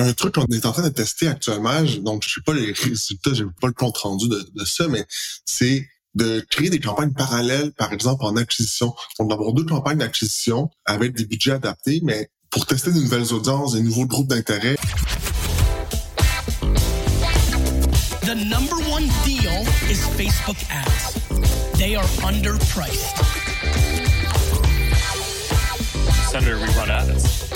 un truc qu'on est en train de tester actuellement, donc je sais pas les résultats, j'ai pas le compte rendu de, de ça, mais c'est de créer des campagnes parallèles, par exemple en acquisition. On va avoir deux campagnes d'acquisition avec des budgets adaptés, mais pour tester de nouvelles audiences, des nouveaux groupes d'intérêt. The number one deal is Facebook ads. They are underpriced. Senator, we run ads.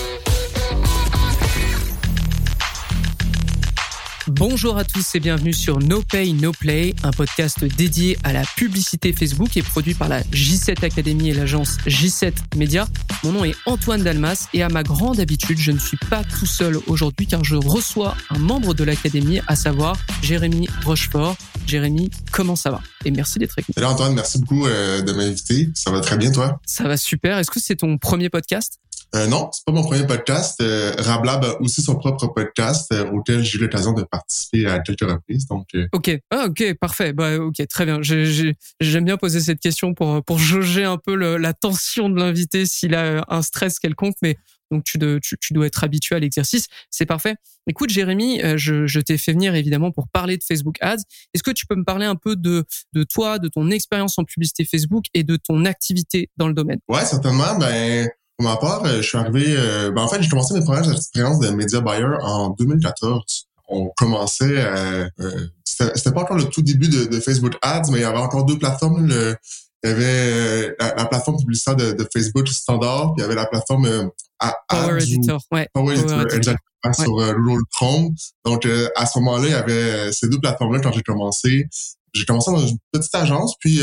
Bonjour à tous et bienvenue sur No Pay No Play, un podcast dédié à la publicité Facebook et produit par la J7 Academy et l'agence J7 Media. Mon nom est Antoine Dalmas et à ma grande habitude, je ne suis pas tout seul aujourd'hui car je reçois un membre de l'académie, à savoir Jérémy Rochefort. Jérémy, comment ça va? Et merci d'être avec nous. Salut Antoine, merci beaucoup euh, de m'inviter. Ça va très bien toi? Ça va super. Est-ce que c'est ton premier podcast? Euh, non, c'est pas mon premier podcast. Euh, Rablab a aussi son propre podcast euh, auquel j'ai eu l'occasion de participer à quelques reprises. Donc, euh, ok, ah, ok, parfait. Bah, ok, très bien. J'aime bien poser cette question pour pour jauger un peu le, la tension de l'invité s'il a un stress quelconque, mais donc tu, de, tu, tu, dois être habitué à l'exercice. C'est parfait. Écoute, Jérémy, euh, je, je t'ai fait venir évidemment pour parler de Facebook Ads. Est-ce que tu peux me parler un peu de, de toi, de ton expérience en publicité Facebook et de ton activité dans le domaine? Ouais, certainement. Ben pour ma part, euh, je suis arrivé. Euh, ben en fait, j'ai commencé mes premières expériences de media buyer en 2014. On commençait. Euh, euh c'était pas encore le tout début de, de, Facebook Ads, mais il y avait encore deux plateformes. Le, il y avait la, plateforme publicitaire de, de, Facebook standard, puis il y avait la plateforme Ads Power Editor, ouais. Power, Editor, exactement, sur Google Chrome. Donc à ce moment-là, il y avait ces deux plateformes-là quand j'ai commencé. J'ai commencé dans une petite agence, puis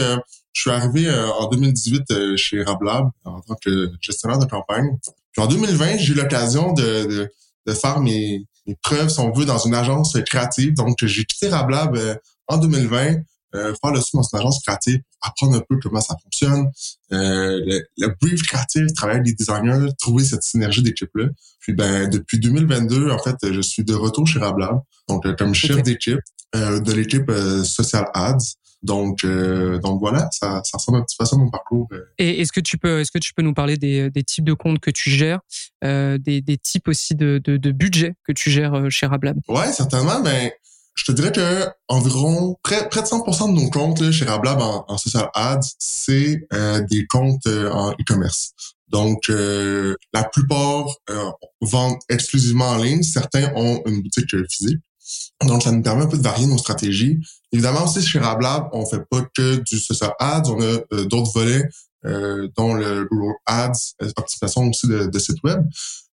je suis arrivé euh, en 2018 euh, chez Rablab en tant que gestionnaire de campagne. Puis en 2020, j'ai eu l'occasion de, de, de, faire mes, mes preuves, si on veut, dans une agence créative. Donc, j'ai quitté Rablab euh, en 2020, euh, faire le saut dans une agence créative, apprendre un peu comment ça fonctionne, euh, le, le, brief créatif, travailler avec des designers, trouver cette synergie d'équipe-là. Puis ben depuis 2022, en fait, je suis de retour chez Rablab, donc comme chef d'équipe de l'équipe Social Ads. Donc, euh, donc voilà, ça, ça ressemble un petit peu à ça mon parcours. Euh. Et est-ce que tu peux, est-ce que tu peux nous parler des, des types de comptes que tu gères, euh, des, des types aussi de, de, de budget que tu gères euh, chez Rablab? Ouais, certainement. Ben, je te dirais que environ près, près de 100% de nos comptes là, chez Rablab en, en social ads, c'est euh, des comptes en e-commerce. Donc, la plupart vendent exclusivement en ligne. Certains ont une boutique physique. Donc, ça nous permet un peu de varier nos stratégies. Évidemment, aussi, chez Rablab, on fait pas que du social ads. On a euh, d'autres volets, euh, dont le Google Ads, optimisation aussi de, de site web.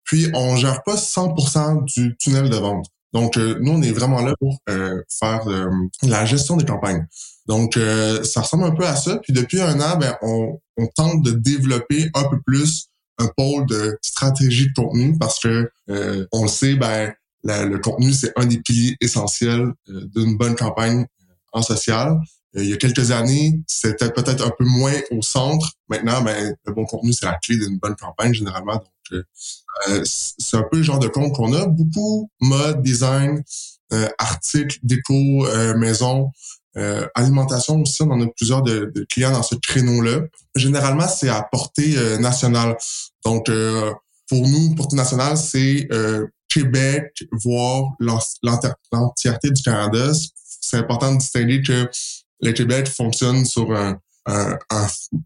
Puis, on gère pas 100% du tunnel de vente. Donc, euh, nous, on est vraiment là pour faire la gestion des campagnes. Donc, ça ressemble un peu à ça. Puis, depuis un an, ben, on, on tente de développer un peu plus un pôle de stratégie de contenu parce que on le sait, ben le contenu, c'est un des piliers essentiels euh, d'une bonne campagne euh, en social. Euh, il y a quelques années, c'était peut-être un peu moins au centre. Maintenant, ben, le bon contenu, c'est la clé d'une bonne campagne généralement. Donc, c'est un peu le genre de compte qu'on a. Beaucoup mode, design, articles, déco, maison, alimentation aussi. On en a plusieurs de, de clients dans ce créneau-là. Généralement, c'est à portée nationale. Donc, pour nous, portée nationale, c'est Québec, voire l'entièreté du Canada. C'est important de distinguer que le Québec fonctionne sur un, un,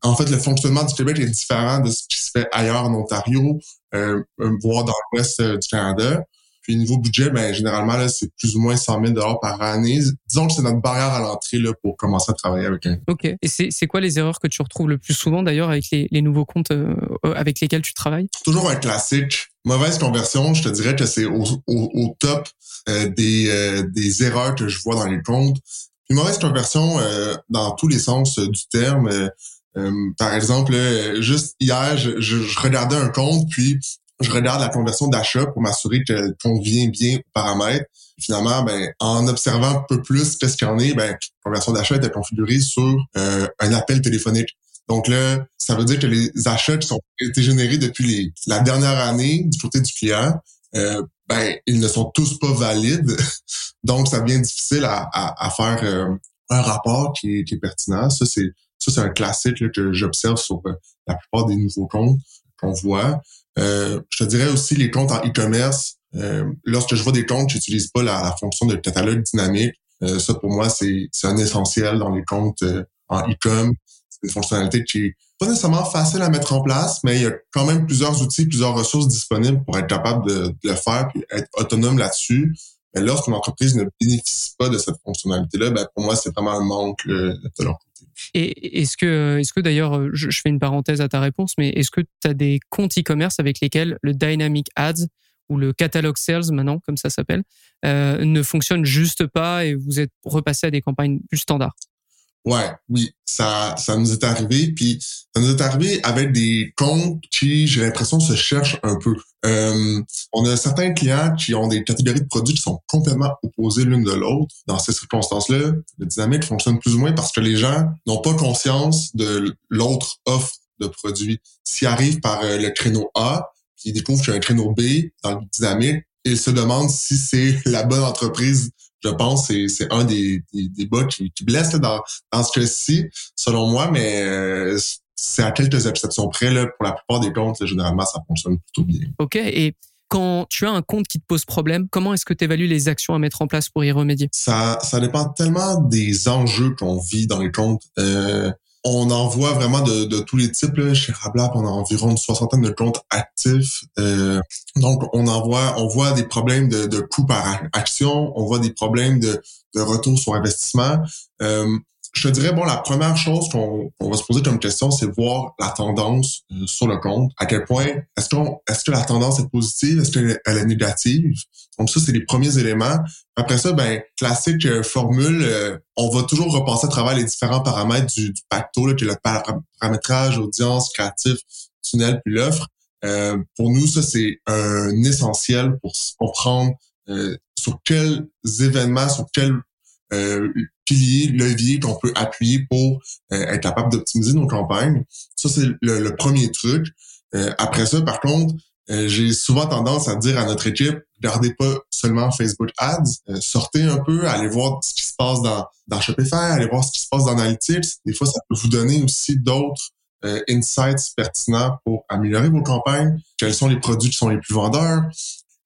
en fait, le fonctionnement du Québec est différent de ce qui se fait ailleurs en Ontario, euh, voire dans l'ouest euh, du Canada. Puis niveau budget, ben généralement là, c'est plus ou moins 100 000 dollars par année. Disons que c'est notre barrière à l'entrée là pour commencer à travailler avec un. Ok. Et c'est c'est quoi les erreurs que tu retrouves le plus souvent d'ailleurs avec les, les nouveaux comptes euh, avec lesquels tu travailles? Toujours un classique. Mauvaise conversion, je te dirais que c'est au, au, au, top euh, des euh, des erreurs que je vois dans les comptes. Une mauvaise conversion euh, dans tous les sens du terme. par exemple, juste hier, je, je, je regardais un compte, puis je regarde la conversion d'achat pour m'assurer que convient bien aux paramètres. finalement, ben, en observant un peu plus qu'est-ce qu'il y en est, ben, la conversion d'achat était configurée sur euh, un appel téléphonique. Donc là, ça veut dire que les achats qui sont été générés depuis la dernière année du côté du client, euh, ben, ils ne sont tous pas valides. Donc, ça devient difficile à, faire euh, un rapport qui est, pertinent. Ça, c'est un classique que j'observe sur euh, la plupart des nouveaux comptes qu'on voit. Je te dirais aussi les comptes en e-commerce. Lorsque je vois des comptes qui n'utilisent pas la, la, fonction de catalogue dynamique, ça pour moi, c'est un essentiel dans les comptes en e-com. C'est une fonctionnalité qui est pas nécessairement facile à mettre en place, mais il y a quand même plusieurs outils, plusieurs ressources disponibles pour être capable de, le faire puis être autonome là-dessus. Mais lorsqu'une entreprise ne bénéficie pas de cette fonctionnalité-là, ben pour moi, c'est vraiment un manque de leur côté. Et est-ce que, est-ce que d'ailleurs, je, je, fais une parenthèse à ta réponse, mais est-ce que tu as des comptes e-commerce avec lesquels le Dynamic Ads ou le catalogue sales maintenant, comme ça s'appelle, euh, ne fonctionne juste pas et vous êtes repassé à des campagnes plus standards? Ouais, oui, ça, ça nous est arrivé. Puis ça nous est arrivé avec des comptes qui, j'ai l'impression, se cherchent un peu. Euh, on a certains clients qui ont des catégories de produits qui sont complètement opposées l'une de l'autre. Dans ces circonstances-là, le dynamique fonctionne plus ou moins parce que les gens n'ont pas conscience de l'autre offre de produits. S'ils arrivent par euh, le créneau A, puis ils découvrent qu'il y a un créneau B dans le dynamique, ils se demandent si c'est la bonne entreprise je pense que c'est un des, des, des bas qui, qui blesse dans, dans ce cas-ci, selon moi, mais euh, c'est à quelques exceptions près. Là, pour la plupart des comptes, généralement, ça fonctionne plutôt bien. OK. Et quand tu as un compte qui te pose problème, comment est-ce que tu évalues les actions à mettre en place pour y remédier? Ça, ça dépend tellement des enjeux qu'on vit dans les comptes. Euh, on en voit vraiment de, tous les types. Là. Chez Rablab, on a environ une soixantaine de comptes actifs. Euh, donc, on en voit, on voit des problèmes de, de coûts par action, on voit des problèmes de, de retour sur investissement. Euh, je te dirais, bon, la première chose qu'on va se poser comme question, c'est voir la tendance euh, sur le compte. À quel point est-ce qu'on est-ce que la tendance est positive, est-ce qu'elle est négative? Donc ça, c'est les premiers éléments. Après ça, ben classique euh, formule, euh, on va toujours repasser à travers les différents paramètres du, du pacto, là, qui est le paramétrage, audience, créatif, tunnel, puis l'offre. pour nous, ça, c'est un essentiel pour comprendre sur quels événements, sur quels euh, piliers, leviers qu'on peut appuyer pour euh, être capable d'optimiser nos campagnes. Ça, c'est le, premier truc. Euh, après ça, par contre, euh, j'ai souvent tendance à dire à notre équipe, gardez pas seulement Facebook Ads, sortez un peu, allez voir ce qui se passe dans, dans Shopify, allez voir ce qui se passe dans Analytics. Des fois, ça peut vous donner aussi d'autres insights pertinents pour améliorer vos campagnes. Quels sont les produits qui sont les plus vendeurs?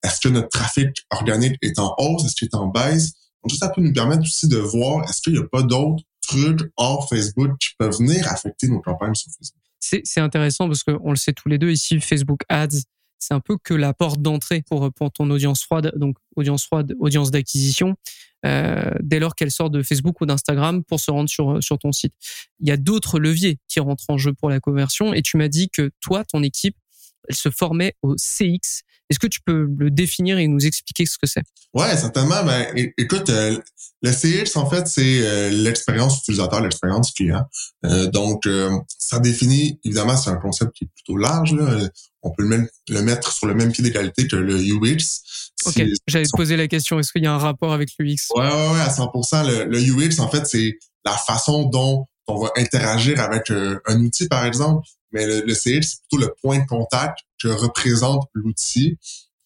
Est-ce que notre trafic organique est en hausse? Est-ce qu'il est en baisse? Donc, ça peut nous permettre aussi de voir est-ce qu'il n'y a pas d'autres trucs hors Facebook qui peuvent venir affecter nos campagnes sur Facebook? C'est intéressant parce qu'on le sait tous les deux ici, Facebook Ads, c'est un peu que la porte d'entrée pour, pour ton audience froide, donc audience froide, audience d'acquisition, euh, dès lors qu'elle sort de Facebook ou d'Instagram pour se rendre sur, sur ton site. Il y a d'autres leviers qui rentrent en jeu pour la conversion et tu m'as dit que toi, ton équipe, elle se formait au CX est-ce que tu peux le définir et nous expliquer ce que c'est? Ouais, certainement. Ben, écoute, euh, le CX, en fait, c'est euh, l'expérience utilisateur, l'expérience client. Euh, donc, ça définit, évidemment, c'est un concept qui est plutôt large. Là. On peut le, même, le mettre sur le même pied d'égalité que le UX. Ok, j'allais te poser la question, est-ce qu'il y a un rapport avec l'UX? Ouais, ouais, ouais, à 100%. Le, le UX, en fait, c'est la façon dont on va interagir avec un outil, par exemple. Mais le, le c'est plutôt le point de contact que représente l'outil.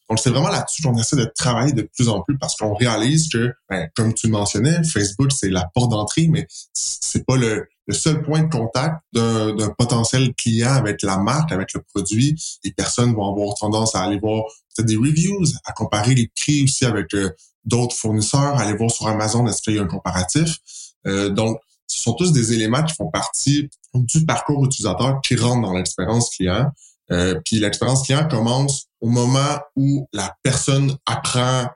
Donc, c'est vraiment là-dessus qu'on essaie de travailler de plus en plus parce qu'on réalise que, ben, comme tu le mentionnais, Facebook, c'est la porte d'entrée, mais c'est pas le, seul point de contact d'un potentiel client avec la marque, avec le produit. Les personnes vont avoir tendance à aller voir des reviews, à comparer les prix aussi avec euh, d'autres fournisseurs, aller voir sur Amazon est-ce qu'il y a un comparatif? Euh, donc, ce sont tous des éléments qui font partie du parcours utilisateur qui rentrent dans l'expérience client. Euh, puis l'expérience client commence au moment où la personne apprend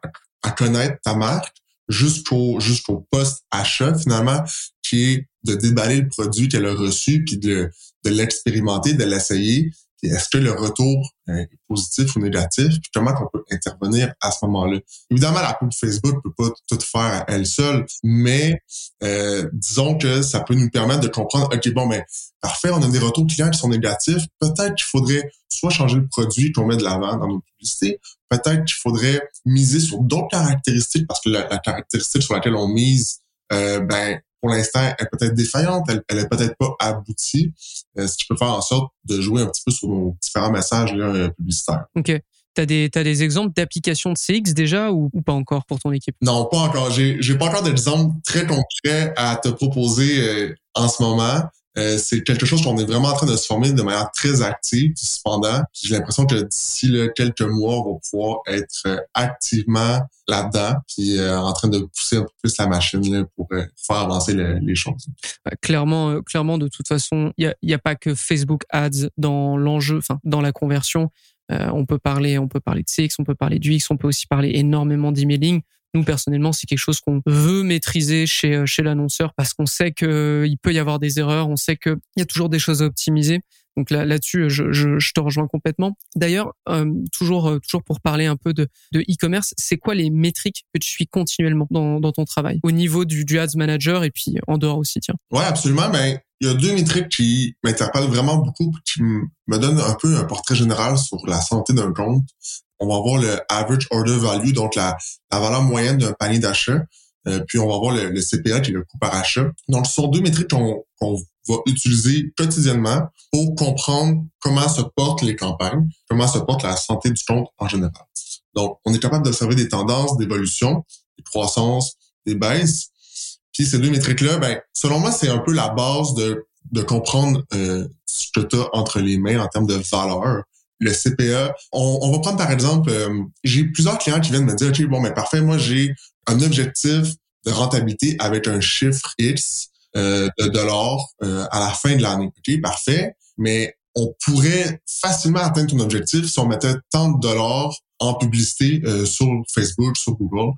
à connaître ta marque jusqu'au jusqu'au post achat finalement qui est de déballer le produit qu'elle a reçu puis de, de l'expérimenter de l'essayer est-ce que le retour est positif ou négatif, puis comment on peut intervenir à ce moment-là. Évidemment, la pub Facebook peut pas tout faire elle seule, mais euh, disons que ça peut nous permettre de comprendre, OK, bon, mais parfait, on a des retours clients qui sont négatifs, peut-être qu'il faudrait soit changer le produit qu'on met de l'avant dans nos publicités, peut-être qu'il faudrait miser sur d'autres caractéristiques, parce que la, la caractéristique sur laquelle on mise, euh, ben, pour l'instant, elle est peut-être défaillante, elle, elle est peut-être pas aboutie, euh, ce qui peut faire en sorte de jouer un petit peu sur nos différents messages là, euh, publicitaires. OK. T'as des, as des exemples d'applications de CX déjà ou, pas encore pour ton équipe? Non, pas encore. J'ai, j'ai pas encore d'exemple très concret à te proposer euh, en ce moment. Euh, c'est quelque chose qu'on est vraiment en train de se former de manière très active. Cependant, j'ai l'impression que d'ici quelques mois, on va pouvoir être euh, activement là-dedans, puis euh, en train de pousser un peu plus la machine pour faire avancer les choses. Clairement, clairement, de toute façon, il n'y a, a, pas que Facebook Ads dans l'enjeu, enfin dans la conversion. on peut parler, on peut parler de CX, on peut parler du X, on peut aussi parler énormément d'emailing. Nous, personnellement, c'est quelque chose qu'on veut maîtriser chez, euh, chez l'annonceur parce qu'on sait qu'il euh, peut y avoir des erreurs, on sait qu'il y a toujours des choses à optimiser. Donc là, là-dessus, je, je, je, te rejoins complètement. D'ailleurs, euh, toujours, toujours pour parler un peu de, de e-commerce, c'est quoi les métriques que tu suis continuellement dans, dans ton travail? Au niveau du, du ads manager et puis en dehors aussi, tiens. Ouais, absolument. Ben, il y a deux métriques qui m'interpellent vraiment beaucoup, qui me donnent un peu un portrait général sur la santé d'un compte on va avoir le average order value, donc la, la valeur moyenne d'un panier d'achat. Euh, puis on va avoir le, CPA qui est le coût par achat. Donc, ce sont deux métriques qu'on va utiliser quotidiennement pour comprendre comment se portent les campagnes, comment se porte la santé du compte en général. Donc, on est capable d'observer des tendances d'évolution, des croissances, des baisses. Puis ces deux métriques-là, ben, selon moi, c'est un peu la base de, de comprendre euh, ce que tu as entre les mains en termes de valeur le CPA. On, va prendre par exemple, euh, j'ai plusieurs clients qui viennent me dire, OK, bon, mais parfait, moi j'ai un objectif de rentabilité avec un chiffre X euh, de dollars euh, à la fin de l'année. OK, parfait, mais on pourrait facilement atteindre ton objectif si on mettait tant de dollars en publicité sur Facebook, sur Google.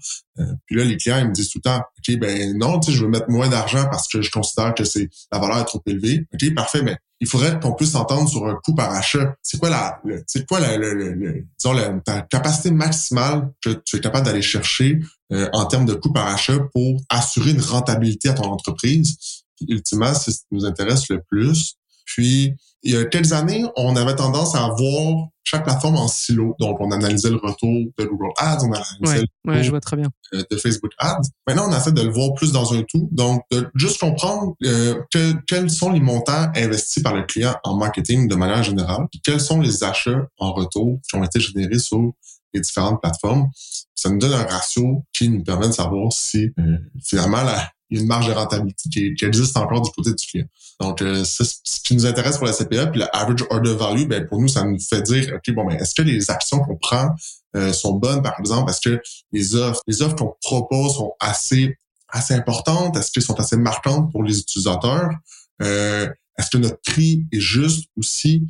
puis là, les clients, ils me disent tout le temps, OK, ben non, tu je veux mettre moins d'argent parce que je considère que c'est la valeur est trop élevée. OK, parfait, mais il faudrait qu'on puisse s'entendre sur un coût par achat. C'est quoi la, c'est quoi la, disons la, ta capacité maximale que tu es capable d'aller chercher euh, en termes de coût par achat pour assurer une rentabilité à ton entreprise? ultimement, c'est ce qui nous intéresse le plus. Puis, il y a quelques années, on avait tendance à voir chaque plateforme en silo. Donc, on analysait le retour de Google Ads, on analysait le retour je vois très bien. Euh, de Facebook Ads. Maintenant, on essaie de le voir plus dans un tout. Donc, de juste comprendre euh, quels sont les montants investis par le client en marketing de manière générale, quels sont les achats en retour qui ont été générés sur les différentes plateformes. Ça nous donne un ratio qui nous permet de savoir si euh, finalement la, une marge de rentabilité qui, existe encore du côté du client. Donc, euh, ce qui nous intéresse pour la CPA, puis la average order value, ben pour nous, ça nous fait dire, OK, bon, ben, est-ce que les actions qu'on prend euh, sont bonnes, par exemple? Est-ce que les offres, les offres qu'on propose sont assez, assez importantes? Est-ce qu'elles sont assez marquantes pour les utilisateurs? Euh, est-ce que notre prix est juste aussi?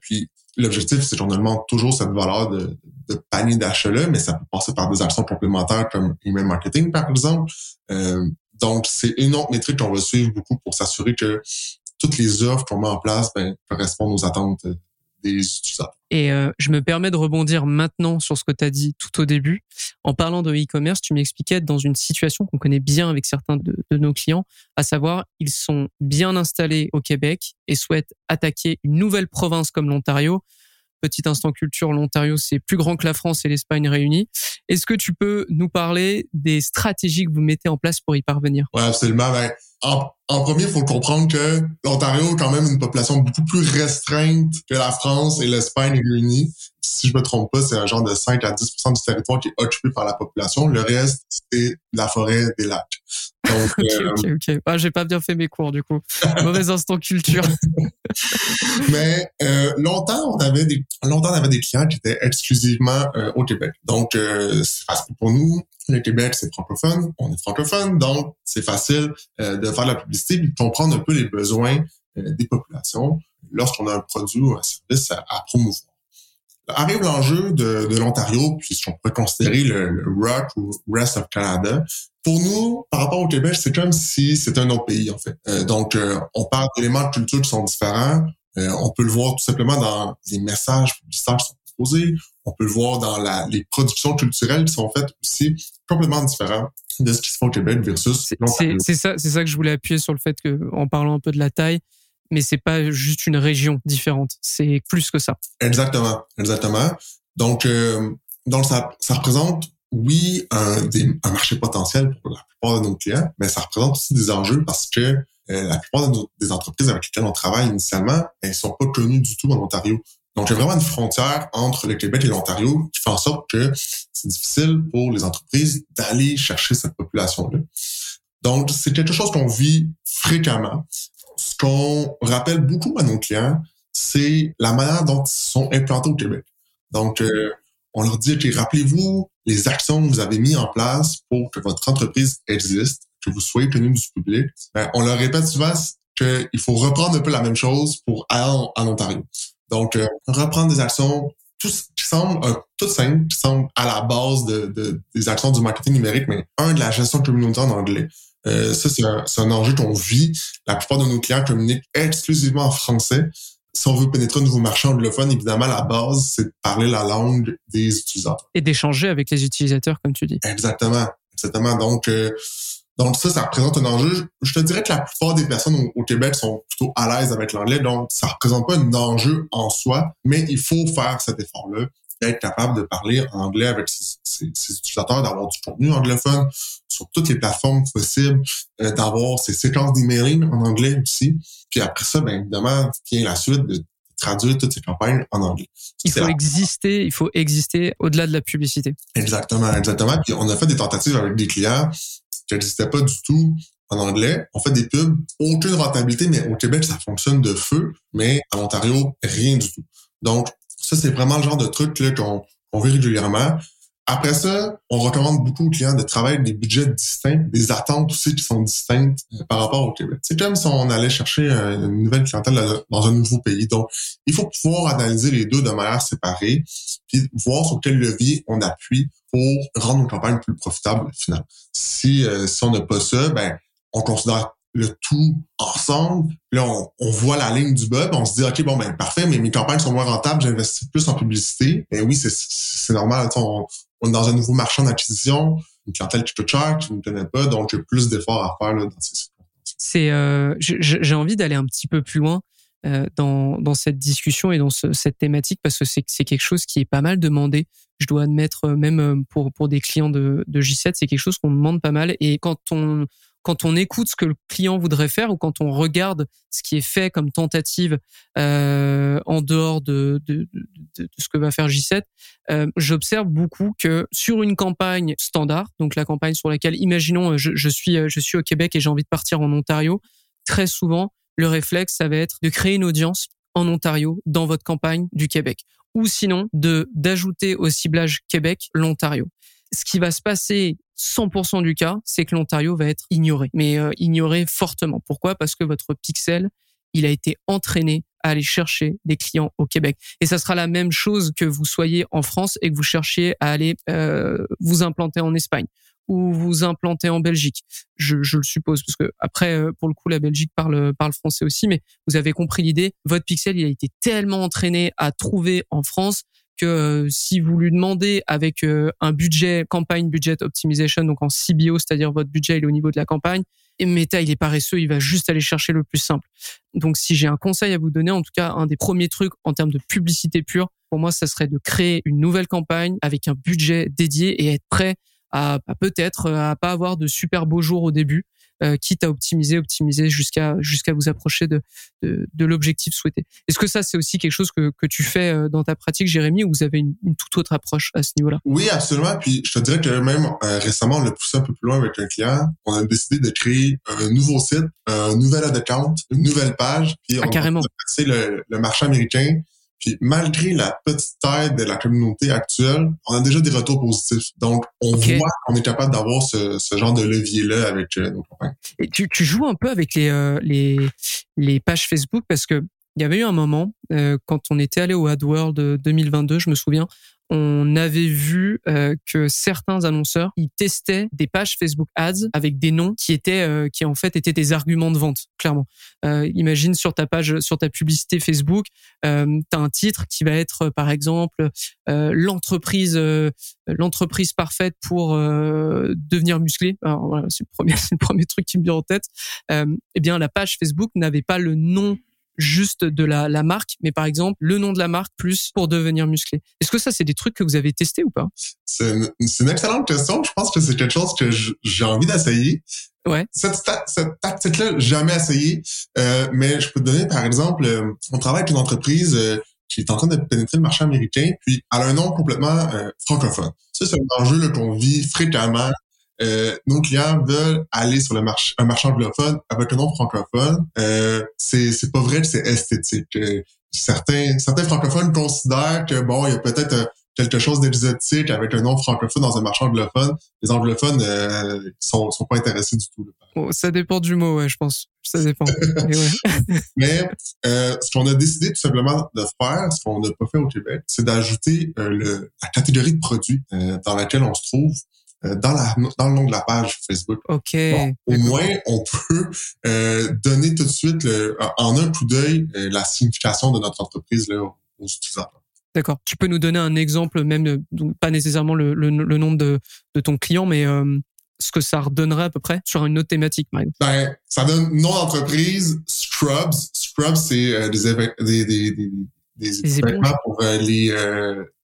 puis l'objectif, c'est qu'on demande toujours cette valeur de, de panier d'achat-là, mais ça peut passer par des actions complémentaires comme email marketing, par exemple. Euh, donc, c'est une autre métrique qu'on va suivre beaucoup pour s'assurer que toutes les offres qu'on met en place ben, correspondent aux attentes des utilisateurs. Et euh, je me permets de rebondir maintenant sur ce que tu as dit tout au début. En parlant de e-commerce, tu m'expliquais dans une situation qu'on connaît bien avec certains de, nos clients, à savoir ils sont bien installés au Québec et souhaitent attaquer une nouvelle province comme l'Ontario Petit instant culture, l'Ontario, c'est plus grand que la France et l'Espagne réunis. Est-ce que tu peux nous parler des stratégies que vous mettez en place pour y parvenir? Oui, absolument. Ben, en, premier, il faut comprendre que l'Ontario a quand même une population beaucoup plus restreinte que la France et l'Espagne réunies. Si je me trompe pas, c'est un genre de 5 à 10% du territoire qui est occupé par la population. Le reste, c'est la forêt des lacs. Donc, ok, euh, ok, ok. Ah, j'ai pas bien fait mes cours, du coup. Mauvais instant culture. Mais euh, longtemps, on avait des longtemps on avait des clients qui étaient exclusivement euh, au Québec. Donc, euh, c'est facile pour nous. Le Québec, c'est francophone. On est francophone, donc c'est facile de faire de la publicité et de comprendre un peu les besoins des populations lorsqu'on a un produit ou un service à, promouvoir. Arrive l'enjeu de, de l'Ontario, puisqu'on pourrait considérer le, le ROC ou Rest of Canada, pour nous, par rapport au Québec, c'est comme si c'était un autre pays, en fait. Euh, donc, euh, on parle d'éléments de culture qui sont différents. Euh, on peut le voir tout simplement dans les messages publicitaires qui sont proposés. On peut le voir dans la, les productions culturelles qui sont faites aussi complètement différentes de ce qui se fait au Québec versus C'est ça, c'est ça que je voulais appuyer sur le fait que, en parlant un peu de la taille, mais c'est pas juste une région différente, c'est plus que ça. Exactement, exactement. Donc, donc ça, représente oui, un, un, marché potentiel pour la plupart de nos clients, mais ça représente aussi des enjeux parce que euh, la plupart des entreprises avec lesquelles on travaille initialement, elles sont pas connues du tout en Ontario. Donc, il y a vraiment une frontière entre le Québec et l'Ontario qui fait en sorte que c'est difficile pour les entreprises d'aller chercher cette population-là. Donc, c'est quelque chose qu'on vit fréquemment. Ce qu'on rappelle beaucoup à nos clients, c'est la manière dont ils sont implantés au Québec. Donc, euh, on leur dit, OK, rappelez-vous les actions que vous avez mises en place pour que votre entreprise existe, que vous soyez connu du public. Ben, on leur répète souvent qu'il faut reprendre un peu la même chose pour aller en, Ontario. Donc, euh, reprendre des actions qui semblent euh, toutes simples, qui semblent à la base de, des actions du marketing numérique, mais un de la gestion communautaire en anglais. Euh, ça, c'est un, un, enjeu qu'on vit. La plupart de nos clients communiquent exclusivement en français si on veut pénétrer un nouveau marché anglophone, évidemment, la base, c'est de parler la langue des utilisateurs. Et d'échanger avec les utilisateurs, comme tu dis. Exactement. Exactement. Donc, euh, donc ça, ça représente un enjeu. Je te dirais que la plupart des personnes au, Québec sont plutôt à l'aise avec l'anglais, donc ça représente pas un enjeu en soi, mais il faut faire cet effort-là être capable de parler anglais avec ses, utilisateurs, d'avoir du contenu anglophone sur toutes les plateformes possibles, euh, d'avoir ses séquences d'emailing en anglais aussi. Puis après ça, bien évidemment, vient la suite de traduire toutes ces campagnes en anglais. Il faut exister, il faut exister au-delà de la publicité. Exactement, exactement. Puis on a fait des tentatives avec des clients qui n'existaient pas du tout en anglais. On fait des pubs, aucune rentabilité, mais au Québec, ça fonctionne de feu, mais en Ontario, rien du tout. Donc, ça, c'est vraiment le genre de truc qu'on on vit régulièrement. Après ça, on recommande beaucoup aux clients de travailler avec des budgets distincts, des attentes aussi qui sont distinctes euh, par rapport au Québec. C'est comme si on allait chercher une nouvelle clientèle dans un nouveau pays. Donc, il faut pouvoir analyser les deux de manière séparée, puis voir sur quel levier on appuie pour rendre nos campagnes plus profitables finalement. Si, euh, si on n'a pas ça, ben on considère le tout ensemble. Là, on, voit la ligne du bas, on se dit, OK, bon, ben parfait, mais mes campagnes sont moins rentables, j'investis plus en publicité. Ben oui, c'est normal. On, on, est dans un nouveau marché d'acquisition, une clientèle qui coûte cher, qui ne connaît pas, donc j'ai plus d'efforts à faire là, dans ces C'est, euh, j'ai envie d'aller un petit peu plus loin. Euh, dans, dans cette discussion et dans cette thématique parce que c'est quelque chose qui est pas mal demandé. Je dois admettre, euh, même pour, pour des clients de, de J7, c'est quelque chose qu'on demande pas mal. Et quand on, quand on écoute ce que le client voudrait faire ou quand on regarde ce qui est fait comme tentative euh, en dehors de, ce que va faire J7, euh, j'observe beaucoup que sur une campagne standard, donc la campagne sur laquelle, imaginons, je, je suis je suis au Québec et j'ai envie de partir en Ontario, très souvent le réflexe ça va être de créer une audience en Ontario dans votre campagne du Québec. Ou sinon de d'ajouter au ciblage Québec l'Ontario. Ce qui va se passer 100% du cas, c'est que l'Ontario va être ignoré, mais euh, ignoré fortement. Pourquoi? Parce que votre pixel, il a été entraîné à aller chercher des clients au Québec. Et ça sera la même chose que vous soyez en France et que vous cherchiez à aller euh, vous implanter en Espagne ou vous implanter en Belgique. Je, je, le suppose parce que après, euh, pour le coup, la Belgique parle parle français aussi, mais vous avez compris l'idée. Votre pixel, il a été tellement entraîné à trouver en France que euh, si vous lui demandez avec euh, un budget campagne budget optimization donc en CBO, c'est-à-dire votre budget il est au niveau de la campagne, et Meta il est paresseux, il va juste aller chercher le plus simple. Donc si j'ai un conseil à vous donner, en tout cas un des premiers trucs en termes de publicité pure, pour moi ça serait de créer une nouvelle campagne avec un budget dédié et être prêt à, à peut-être à pas avoir de super beaux jours au début euh, quitte à optimiser, optimiser jusqu'à jusqu'à vous approcher de, de, de l'objectif souhaité. Est-ce que ça, c'est aussi quelque chose que, que tu fais euh, dans ta pratique, Jérémy, ou vous avez une, une toute autre approche à ce niveau-là? Oui, absolument. Puis je te dirais que même euh, récemment, on l'a poussé un peu plus loin avec un client. On a décidé de créer un nouveau site, un nouvel ad account, une nouvelle page. Puis ah, on carrément. a passé le, le marché américain puis malgré la petite taille de la communauté actuelle, on a déjà des retours positifs. Donc, on voit qu'on est capable d'avoir ce, ce, genre de levier-là avec euh, nos campagnes. Et tu, tu, joues un peu avec les, euh, les, les pages Facebook parce que il y avait eu un moment, euh, quand on était allé au AdWorld 2022, je me souviens, on avait vu euh, que certains annonceurs ils testaient des pages Facebook Ads avec des noms qui étaient euh, qui en fait étaient des arguments de vente clairement. Euh, imagine sur ta page sur ta publicité Facebook, euh, tu as un titre qui va être par exemple l'entreprise l'entreprise parfaite pour devenir musclé. Voilà, c'est le premier c'est le premier truc qui me vient en tête. eh bien la page Facebook n'avait pas le nom juste de la, la, marque, mais par exemple le nom de la marque plus pour devenir musclé. Est-ce que ça, c'est des trucs que vous avez testés ou pas? C'est une, une, excellente question. Je pense que c'est quelque chose que j'ai envie d'essayer. Ouais. Cette, cette tactique-là, jamais essayé. Euh, mais je peux te donner, par exemple, euh, on travaille avec une entreprise euh, qui est en train de pénétrer le marché américain, puis elle a un nom complètement euh, francophone. Ça, c'est un enjeu qu'on vit fréquemment euh, nos clients veulent aller sur le marché, un marché anglophone avec un nom francophone, euh, c'est c'est pas vrai que c'est esthétique. Euh, certains certains francophones considèrent que bon, il y a peut-être euh, quelque chose d'exotique avec un nom francophone dans un marché anglophone. Les anglophones euh, sont sont pas intéressés du tout. Oh, ça dépend du mot, ouais, je pense. Ça dépend. Mais, ouais. Mais euh, ce qu'on a décidé tout simplement de faire, ce qu'on n'a pas fait au Québec, c'est d'ajouter euh, la catégorie de produits euh, dans laquelle on se trouve dans, la, dans le nom de la page Facebook. Ok. Bon, au moins, on peut euh, donner tout de suite, le- en un coup d'œil, euh, la signification de notre entreprise là, aux utilisateurs. D'accord. Tu peux nous donner un exemple, même euh, donc pas nécessairement le, le, le nom de, de ton client, mais euh, ce que ça redonnerait à peu près sur une autre thématique, exemple. Ben, ça donne nom d'entreprise, Scrubs. Scrubs, c'est euh, des, des, des, des, équipements pour euh, les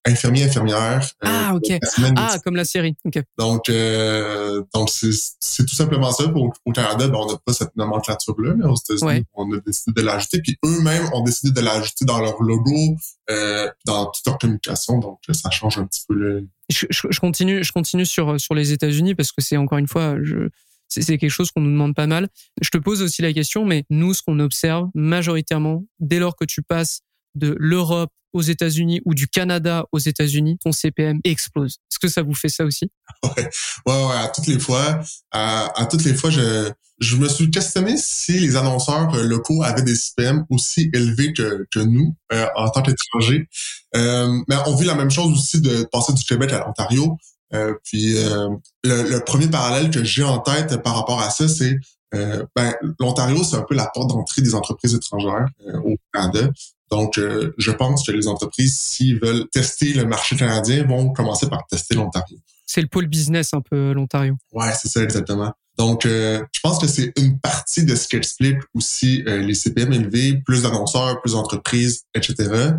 infirmiers, infirmières. euh, Ah, ok. Ah, comme la série. Ok. Donc, euh, donc c'est tout simplement ça. Au Canada, ben, on n'a pas cette nomenclature-là, mais aux États-Unis, Ouais. on a décidé de l'ajouter. Puis eux-mêmes ont décidé de l'ajouter dans leur logo, euh, dans toute leur communication. Donc, ça change un petit peu le. Je, je- je continue, je continue sur sur les États-Unis parce que c'est encore une fois, je, c'est quelque chose qu'on nous demande pas mal. Je te pose aussi la question, mais nous, ce qu'on observe majoritairement, dès lors que tu passes de l'Europe aux États-Unis ou du Canada aux États-Unis, ton CPM explose. Est-ce que ça vous fait ça aussi? Ouais, ouais, à toutes les fois, à, toutes les fois, je, je me suis questionné si les annonceurs locaux avaient des CPM aussi élevés que, que nous euh, en tant qu'étrangers. Euh, mais on vit la même chose aussi de passer du Québec à l'Ontario. Euh, puis euh, le, le premier parallèle que j'ai en tête par rapport à ça, c'est euh, ben, l'Ontario, c'est un peu la porte d'entrée des entreprises étrangères euh, au Canada. Donc, euh, je pense que les entreprises, s'ils veulent tester le marché canadien, vont commencer par tester l'Ontario. C'est le pôle business un peu l'Ontario. Ouais, c'est ça exactement. Donc, euh, je pense que c'est une partie de ce qui explique aussi euh, les CPM élevés, plus d'annonceurs, plus d'entreprises, etc.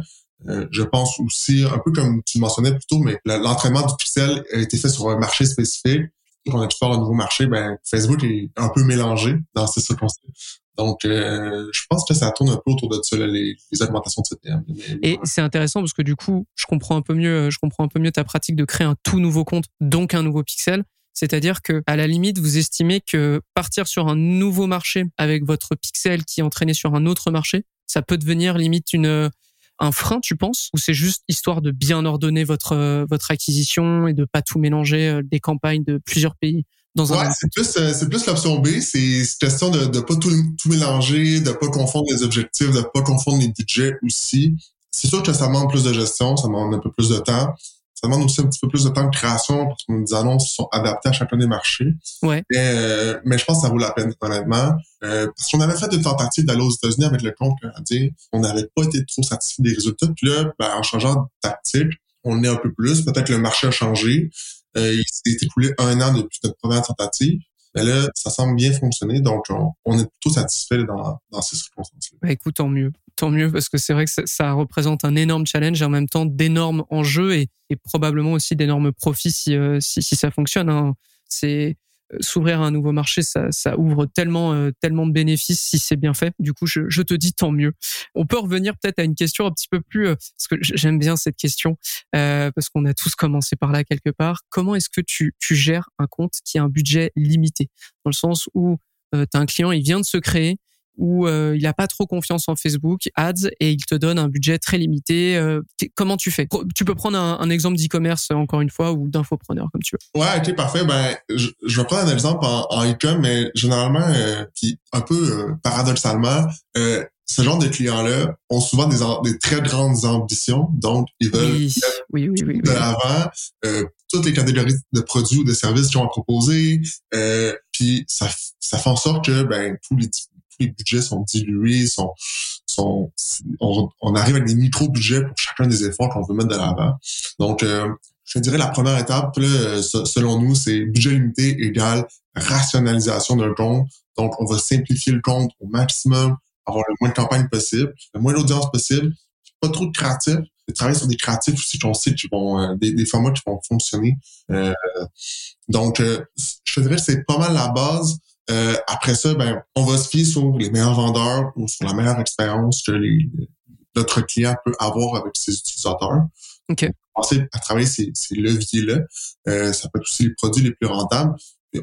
Euh, je pense aussi, un peu comme tu le mentionnais plus tôt, mais le- l'entraînement du pixel a été fait sur un marché spécifique. Quand on faire un nouveau marché, ben Facebook est un peu mélangé dans ces circonstances. Donc, euh, je pense que ça tourne un peu autour de ça, les, augmentations de CPM. Et c'est intéressant parce que du coup, je comprends un peu mieux, je comprends un peu mieux ta pratique de créer un tout nouveau compte, donc un nouveau pixel. C'est-à-dire que, à la limite, vous estimez que partir sur un nouveau marché avec votre pixel qui est entraîné sur un autre marché, ça peut devenir limite une un frein, tu penses, ou c'est juste histoire de bien ordonner votre euh, votre acquisition et de pas tout mélanger euh, des campagnes de plusieurs pays? Dans un Ouais, c'est plus euh, c'est plus l'option B, c'est c'est question de de pas tout tout mélanger, de pas confondre les objectifs, de pas confondre les budgets aussi. C'est sûr que ça demande plus de gestion, ça demande un peu plus de temps. Ça demande aussi un petit peu plus de temps de création parce que nos annonces sont adaptées à chacun des marchés. Ouais. Mais, euh, mais je pense que ça vaut la peine, honnêtement. Euh, parce qu'on avait fait une tentative d'aller aux États-Unis avec le compte canadien. On n'avait pas été trop satisfait des résultats. Puis là, ben, en changeant de tactique, on est un peu plus. Peut-être que le marché a changé. Euh, il s'est écoulé un an depuis notre première tentative. Mais là, ça semble bien fonctionner. Donc, on, est plutôt satisfait dans, ces circonstances-là. Bah écoute, tant mieux. Tant mieux parce que c'est vrai que ça, représente un énorme challenge et en même temps d'énormes enjeux et, probablement aussi d'énormes profits si, euh, si, ça fonctionne. Hein. C'est s'ouvrir à un nouveau marché, ça, ouvre tellement, euh, tellement de bénéfices si c'est bien fait. Du coup, je, je te dis tant mieux. On peut revenir peut-être à une question un petit peu plus, euh, parce que j'aime bien cette question, euh, parce qu'on a tous commencé par là quelque part. Comment est-ce que tu, gères un compte qui a un budget limité? Dans le sens où euh, un client, il vient de se créer, où euh, il a pas trop confiance en Facebook Ads et il te donne un budget très limité. Euh, comment tu fais? Tu peux prendre un, un exemple d'e-commerce encore une fois ou d'infopreneur comme tu veux. Ouais, ok, parfait. Ben, je, je vais prendre un exemple en, en e-com, mais généralement, euh, puis un peu euh, paradoxalement, euh, ce genre de clients-là ont souvent des, des très grandes ambitions, donc ils veulent Oui, oui, oui, oui. de l'avant euh, toutes les catégories de produits ou de services qu'ils ont à proposer, euh, puis ça, ça fait en sorte que ben tous les les budgets sont dilués, sont sont on, arrive avec des micro-budgets pour chacun des efforts qu'on veut mettre de l'avant. Donc, euh, je dirais la première étape, selon nous, c'est budget limité égale rationalisation d'un compte. Donc, on va simplifier le compte au maximum, avoir le moins de campagnes possible, le moins d'audience possible, pas trop de créatifs, de travailler sur des créatifs aussi qu'on sait qui vont, euh, des, des formats qui vont fonctionner. Euh, donc, euh, je te dirais que c'est pas mal la base. Euh, après ça, ben, on va se fier sur les meilleurs vendeurs ou sur la meilleure expérience que les, notre client peut avoir avec ses utilisateurs. OK. Penser à travailler ces, ces leviers-là. Euh, ça peut être aussi les produits les plus rentables.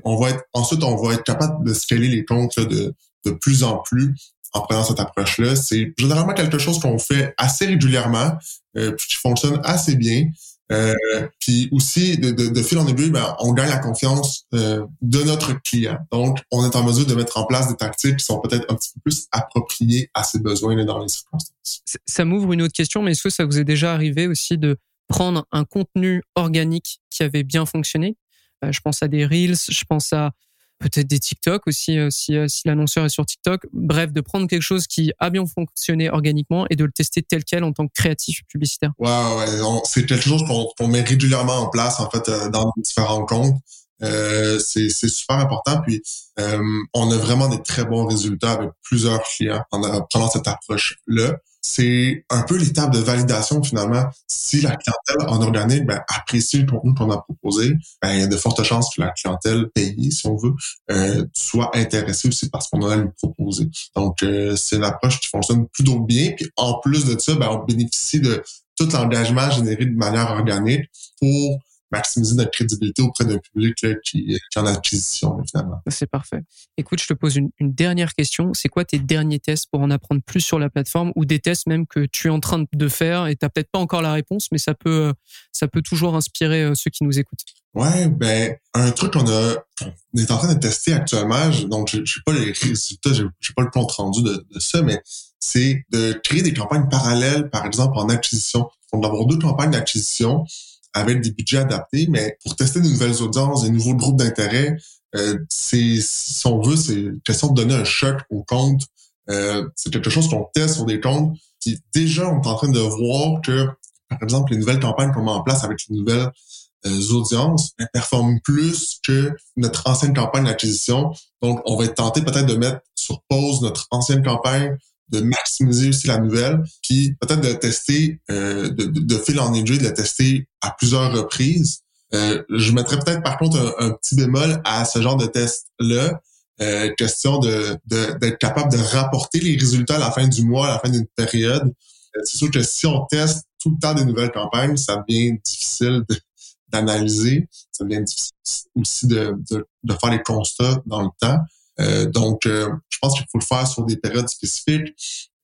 on va être, ensuite, on va être capable de scaler les comptes de, de plus en plus en prenant cette approche-là. C'est généralement quelque chose qu'on fait assez régulièrement, euh, puis qui fonctionne assez bien. Euh, puis aussi, de, de, de, fil en aiguille, ben, on gagne la confiance euh, de notre client. Donc, on est en mesure de mettre en place des tactiques qui sont peut-être un petit peu plus appropriées à ses besoins là, dans les circonstances. Ça m'ouvre une autre question, mais est-ce que ça vous est déjà arrivé aussi de prendre un contenu organique qui avait bien fonctionné? Euh, Je pense à des Reels, je pense à peut-être des TikTok aussi euh, si, euh, si l'annonceur est sur TikTok. Bref, de prendre quelque chose qui a bien fonctionné organiquement et de le tester tel quel en tant que créatif publicitaire. Ouais, ouais, c'est quelque chose qu'on met régulièrement en place en fait euh, dans différents comptes. Euh, c'est super important. Puis, on a vraiment des très bons résultats avec plusieurs clients en prenant cette approche-là c'est un peu l'étape de validation finalement. Si la clientèle en organique ben, apprécie le contenu qu'on a proposé, ben, il y a de fortes chances que la clientèle payée, si on veut, euh, soit intéressée aussi parce qu'on a lui proposer. Donc, euh, c'est une approche qui fonctionne plutôt bien. Puis en plus de ça, ben, on bénéficie de tout l'engagement généré de manière organique pour maximiser notre crédibilité auprès d'un public qui, est en acquisition, finalement. C'est parfait. Écoute, je te pose une, dernière question. C'est quoi tes derniers tests pour en apprendre plus sur la plateforme ou des tests même que tu es en train de faire et tu n'as peut-être pas encore la réponse, mais ça peut, ça peut toujours inspirer euh, ceux qui nous écoutent? Ouais, ben un truc qu'on a, on est en train de tester actuellement. Donc, je sais pas les résultats, j'ai pas le compte rendu de, de ça, mais c'est de créer des campagnes parallèles, par exemple en acquisition. Donc, d'avoir deux campagnes d'acquisition avec des budgets adaptés, mais pour tester de nouvelles audiences, des nouveaux groupes d'intérêt, euh, c'est, si on veut, c'est question de donner un choc au compte. Euh, c'est quelque chose qu'on teste sur des comptes qui déjà on est en train de voir que, par exemple, les nouvelles campagnes qu'on met en place avec les nouvelles euh, audiences elles performent plus que notre ancienne campagne d'acquisition. Donc, on va être tenté peut-être de mettre sur pause notre ancienne campagne de maximiser aussi la nouvelle, puis peut-être de tester, euh, de, de, fil en aiguille, de la tester à plusieurs reprises. Euh, je mettrais peut-être par contre un, petit bémol à ce genre de test-là. Euh, question de d'être capable de rapporter les résultats à la fin du mois, à la fin d'une période. Euh, c'est sûr que si on teste tout le temps des nouvelles campagnes, ça devient difficile d'analyser. Ça devient difficile aussi de, de, de faire les constats dans le temps. Euh, donc, euh, je pense qu'il faut le faire sur des périodes spécifiques.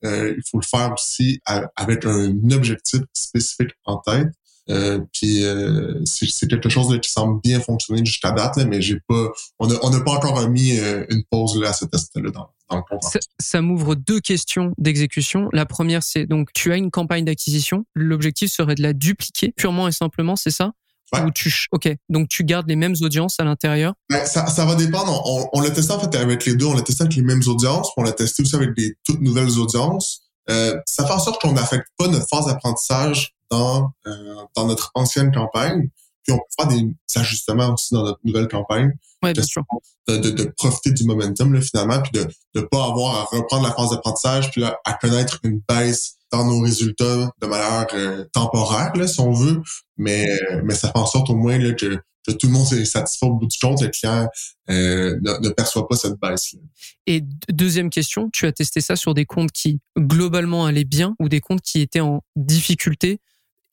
Euh, il faut le faire aussi avec un objectif spécifique en tête. Euh, puis euh, c'est quelque chose qui semble bien fonctionner jusqu'à date, mais j'ai pas, on n'a on a pas encore mis une pause là, à ce test-là dans, le Ça, ça m'ouvre deux questions d'exécution. La première, c'est donc tu as une campagne d'acquisition. L'objectif serait de la dupliquer purement et simplement, c'est ça? Tu, ok, donc tu gardes les mêmes audiences à l'intérieur? Ben, ça, ça va dépendre. On, on l'a testé en fait avec les deux. On l'a testé avec les mêmes audiences. On l'a testé aussi avec des toutes nouvelles audiences. Euh, ça fait en sorte qu'on n'affecte pas notre phase d'apprentissage dans euh, dans notre ancienne campagne. Puis on peut faire des ajustements aussi dans notre nouvelle campagne. Ouais, bien sûr. De, de, de, profiter du momentum là, finalement, puis de ne pas avoir à reprendre la phase d'apprentissage, puis là, à connaître une baisse dans nos résultats de manière euh, temporaire, là, si on veut, mais, mais ça fait en sorte au moins là, que, que tout le monde est satisfait au bout du compte, le client euh, ne, ne, perçoit pas cette baisse-là. Et deuxième question, tu as testé ça sur des comptes qui globalement allaient bien ou des comptes qui étaient en difficulté?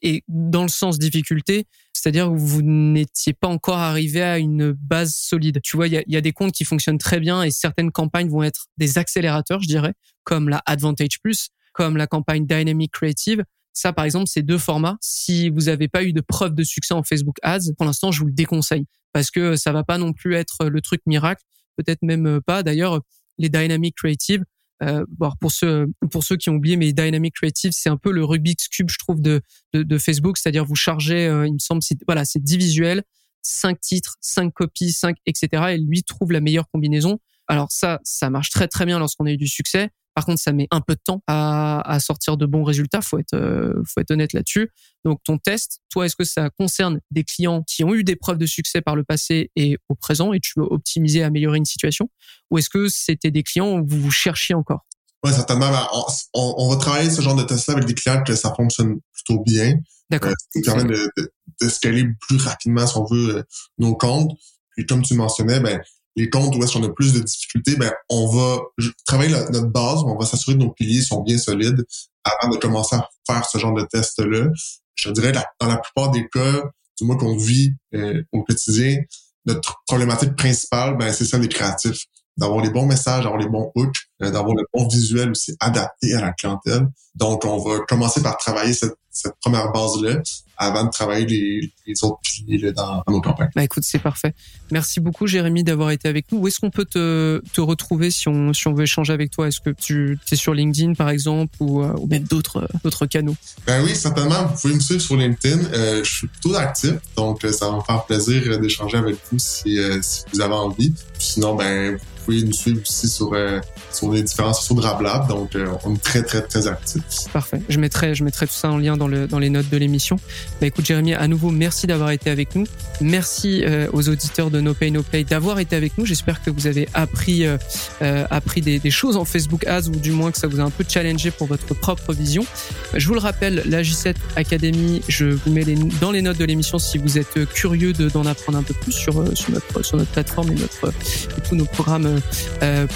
Et dans le sens difficulté, c'est-à-dire où vous n'étiez pas encore arrivé à une base solide. Tu vois, il y a, y a, des comptes qui fonctionnent très bien et certaines campagnes vont être des accélérateurs, je dirais, comme la Advantage Plus comme la campagne Dynamic Creative. Ça, par exemple, c'est deux formats. Si vous n'avez pas eu de preuve de succès en Facebook Ads, pour l'instant, je vous le déconseille parce que ça va pas non plus être le truc miracle. Peut-être même pas. D'ailleurs, les Dynamic Creative, euh, pour ceux pour ceux qui ont oublié, mais Dynamic Creative, c'est un peu le Rubik's cube, je trouve, de de, Facebook. C'est-à-dire vous chargez, euh, il me semble, voilà, c'est 10 visuels, 5 titres, 5 copies, 5 etc. Et lui trouve la meilleure combinaison. Alors ça, ça marche très très bien lorsqu'on a eu du succès. Par contre, ça met un peu de temps à, à sortir de bons résultats. Faut être, euh, faut être honnête là-dessus. Donc, ton test, toi, est-ce que ça concerne des clients qui ont eu des preuves de succès par le passé et au présent et tu veux optimiser, améliorer une situation, ou est-ce que c'était des clients où vous cherchiez encore? Oui, certainement. Ben, on, on, va travailler ce genre de test-là avec des clients que ça fonctionne plutôt bien. D'accord. Euh, permet de, de, de, scaler plus rapidement, si on veut, euh, nos comptes. Puis, comme tu mentionnais, ben les comptes où est-ce qu'on a plus de difficultés, ben on va travailler notre base, on va s'assurer que nos piliers sont bien solides avant de commencer à faire ce genre de test-là. Je dirais dans la plupart des cas, du moins qu'on vit euh, au quotidien, notre problématique principale, ben, c'est celle des créatifs. D'avoir les bons messages, d'avoir les bons hooks, d'avoir le bon visuel aussi adapté à la clientèle. Donc, on va commencer par travailler cette, cette première base-là avant de travailler les, les autres piliers là, dans, dans nos campagnes. Bah écoute, c'est parfait. Merci beaucoup, Jérémy, d'avoir été avec nous. Où est-ce qu'on peut te, te retrouver si on, si on veut échanger avec toi? Est-ce que tu es sur LinkedIn, par exemple, ou, euh, ou même d'autres d'autres canaux? Ben oui, certainement. Vous pouvez me suivre sur LinkedIn. Euh, je suis plutôt actif, donc euh, ça va me faire plaisir d'échanger avec vous si, euh, si vous avez envie. Sinon, ben vous pouvez nous suivre aussi sur euh, sur les différents sociaux de. Donc, euh, on est très, très, très actifs. Parfait. Je mettrai, je mettrai tout ça en lien dans, le, dans les notes de l'émission. Bah écoute, Jérémy, à nouveau, merci d'avoir été avec nous. Merci euh, aux auditeurs de No Pay No Play d'avoir été avec nous. J'espère que vous avez appris, euh, appris des, choses en Facebook Ads ou du moins que ça vous a un peu challengé pour votre propre vision. Je vous le rappelle, la J7 Academy, je vous mets dans les notes de l'émission si vous êtes curieux d'en apprendre un peu plus sur, sur, notre, sur notre plateforme et, notre, et tous nos programmes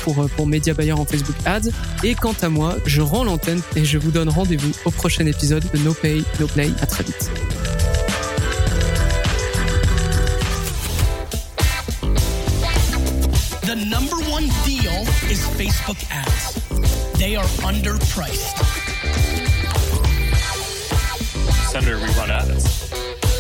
pour, pour Media Buyer Facebook Ads. Et quant à moi, je rends l'antenne et je vous donne rendez-vous au prochain épisode de No Pay, No Play. À très vite. Ads. They are underpriced. Senator, we run ads.